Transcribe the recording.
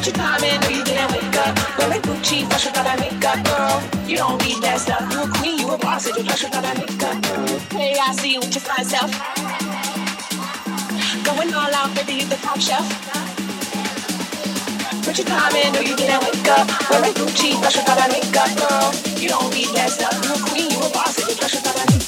Put your time in, know you didn't wake up. Wearing Gucci, fresh without that makeup, girl. You don't need that stuff. You a queen, you a boss, and you fresh without that makeup. Hey, I see you with your fine self. Going all out, baby, you the top shelf. Put your time in, know you didn't wake up. Wearing Gucci, fresh without that makeup, girl. You don't need that stuff. You a queen, you a boss, and you fresh without that makeup.